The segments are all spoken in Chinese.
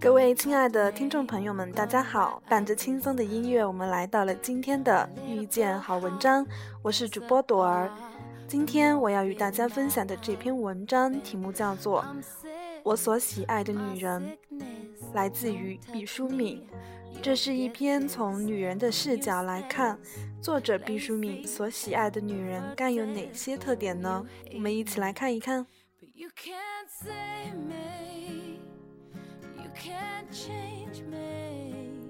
各位亲爱的听众朋友们，大家好！伴着轻松的音乐，我们来到了今天的遇见好文章。我是主播朵儿。今天我要与大家分享的这篇文章题目叫做《我所喜爱的女人》，来自于毕淑敏。这是一篇从女人的视角来看，作者毕淑敏所喜爱的女人该有哪些特点呢？我们一起来看一看。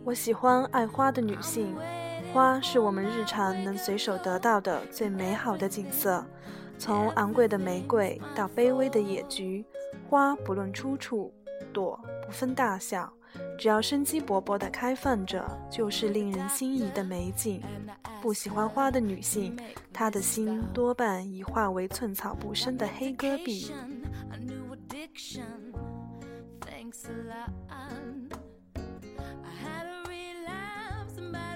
我喜欢爱花的女性，花是我们日常能随手得到的最美好的景色。从昂贵的玫瑰到卑微的野菊，花不论出处，朵不分大小，只要生机勃勃地开放着，就是令人心仪的美景。不喜欢花的女性，她的心多半已化为寸草不生的黑戈壁。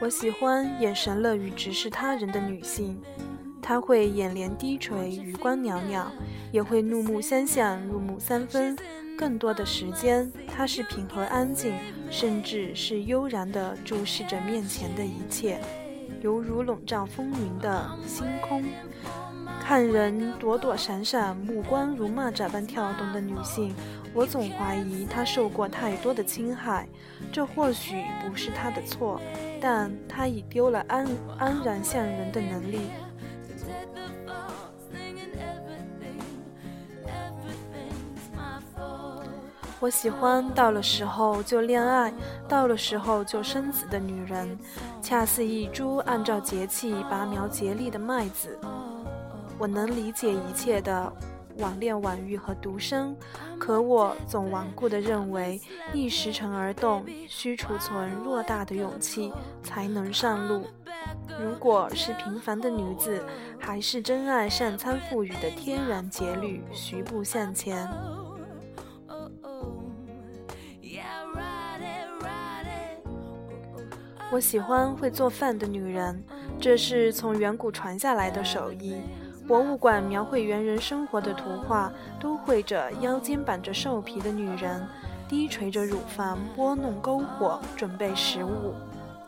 我喜欢眼神乐于直视他人的女性，她会眼帘低垂，余光袅袅，也会怒目相向，入木三分。更多的时间，她是平和安静，甚至是悠然地注视着面前的一切，犹如笼罩风云的星空。看人躲躲闪闪，目光如蚂蚱般跳动的女性，我总怀疑她受过太多的侵害。这或许不是她的错。但他已丢了安安然向人的能力。我喜欢到了时候就恋爱，到了时候就生子的女人，恰似一株按照节气拔苗节力的麦子。我能理解一切的。网恋、晚育和独生，可我总顽固地认为，一时辰而动，需储存偌大的勇气才能上路。如果是平凡的女子，还是真爱上苍赋予的天然节律，徐步向前。我喜欢会做饭的女人，这是从远古传下来的手艺。博物馆描绘猿人生活的图画，都绘着腰间绑着兽皮的女人，低垂着乳房拨弄篝火准备食物。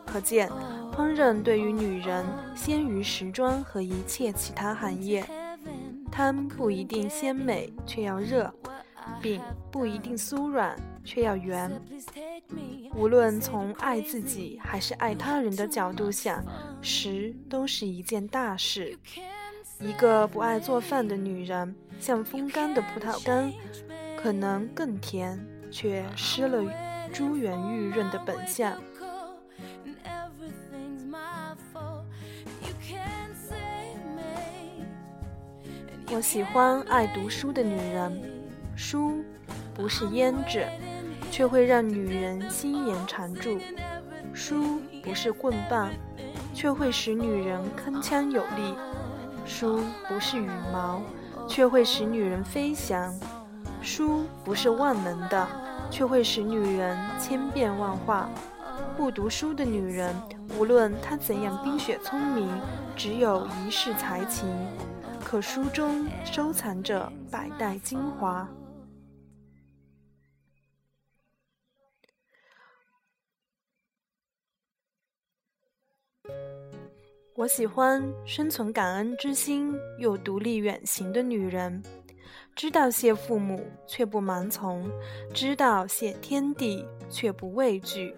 可见，烹饪对于女人先于时装和一切其他行业。汤不一定鲜美，却要热；饼不一定酥软，却要圆。无论从爱自己还是爱他人的角度想，食都是一件大事。一个不爱做饭的女人，像风干的葡萄干，可能更甜，却失了珠圆玉润的本相。我喜欢爱读书的女人，书不是胭脂，却会让女人心眼缠住；书不是棍棒，却会使女人铿锵有力。书不是羽毛，却会使女人飞翔；书不是万能的，却会使女人千变万化。不读书的女人，无论她怎样冰雪聪明，只有一世才情，可书中收藏着百代精华。我喜欢生存感恩之心又独立远行的女人，知道谢父母却不盲从，知道谢天地却不畏惧，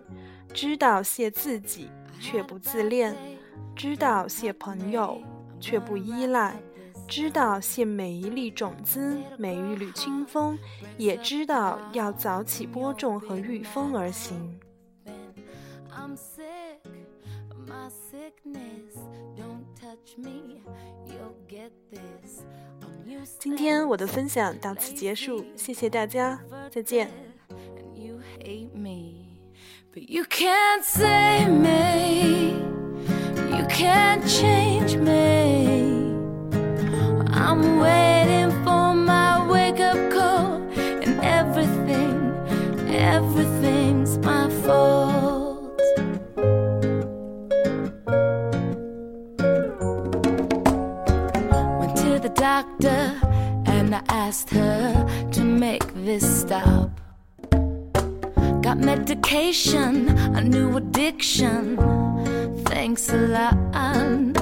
知道谢自己却不自恋，知道谢朋友却不依赖，知道谢每一粒种子每一缕清风，也知道要早起播种和御风而行。今天我的分享到此结束，谢谢大家，再见。But you can't save me. You can't change me. I'm way doctor and I asked her to make this stop. Got medication, a new addiction. Thanks a lot.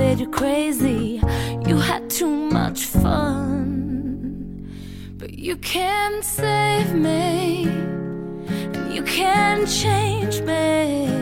said you're crazy, you had too much fun. But you can't save me, and you can't change me.